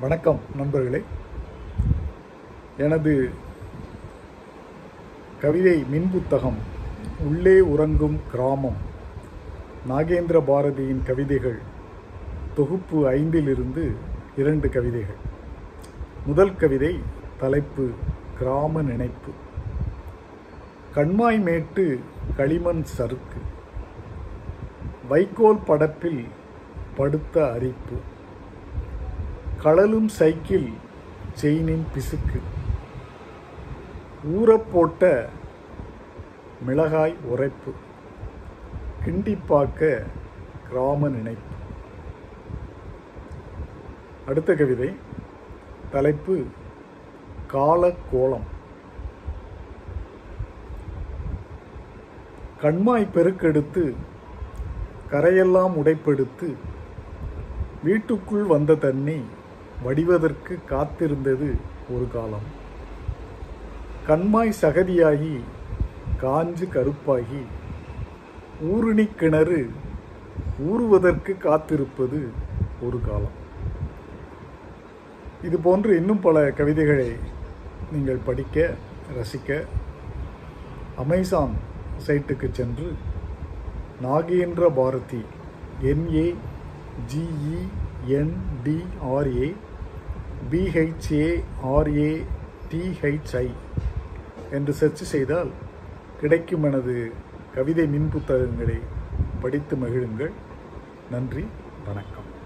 வணக்கம் நண்பர்களே. எனது கவிதை மின் புத்தகம் உள்ளே உறங்கும் கிராமம் நாகேந்திர பாரதியின் கவிதைகள் தொகுப்பு ஐந்திலிருந்து இரண்டு கவிதைகள். முதல் கவிதை தலைப்பு கிராம நினைப்பு. கண்மாய் மேட்டு களிமண் சறுக்கு. வைக்கோல் படப்பில் படுத்த அரிப்பு. கழலும் சைக்கிள் செயினின் பிசுக்கு. ஊறப்போட்ட மிளகாய் உரைப்பு. கிண்டிப்பாக்க கிராம நினைப்பு. அடுத்த கவிதை தலைப்பு காலக்கோலம் கண்மாய் பெருக்கெடுத்து கரையெல்லாம் உடைப்பெடுத்து வீட்டுக்குள் வந்த தண்ணி வடிவதற்கு காத்திருந்தது ஒரு காலம். கண்மாய் சகதியாகி காஞ்சு கருப்பாகி ஊருணி கிணறு ஊறுவதற்கு காத்திருப்பது ஒரு காலம். இது போன்று இன்னும் பல கவிதைகளை நீங்கள் படிக்க ரசிக்க அமேசான் சைட்டுக்கு சென்று Nagendra Bharathi N A G E N D R A B H A R A T H I என்று சர்ச் செய்தால் கிடைக்கும் எனது கவிதை மின் புத்தகங்களை படித்து மகிழுங்கள். நன்றி வணக்கம்.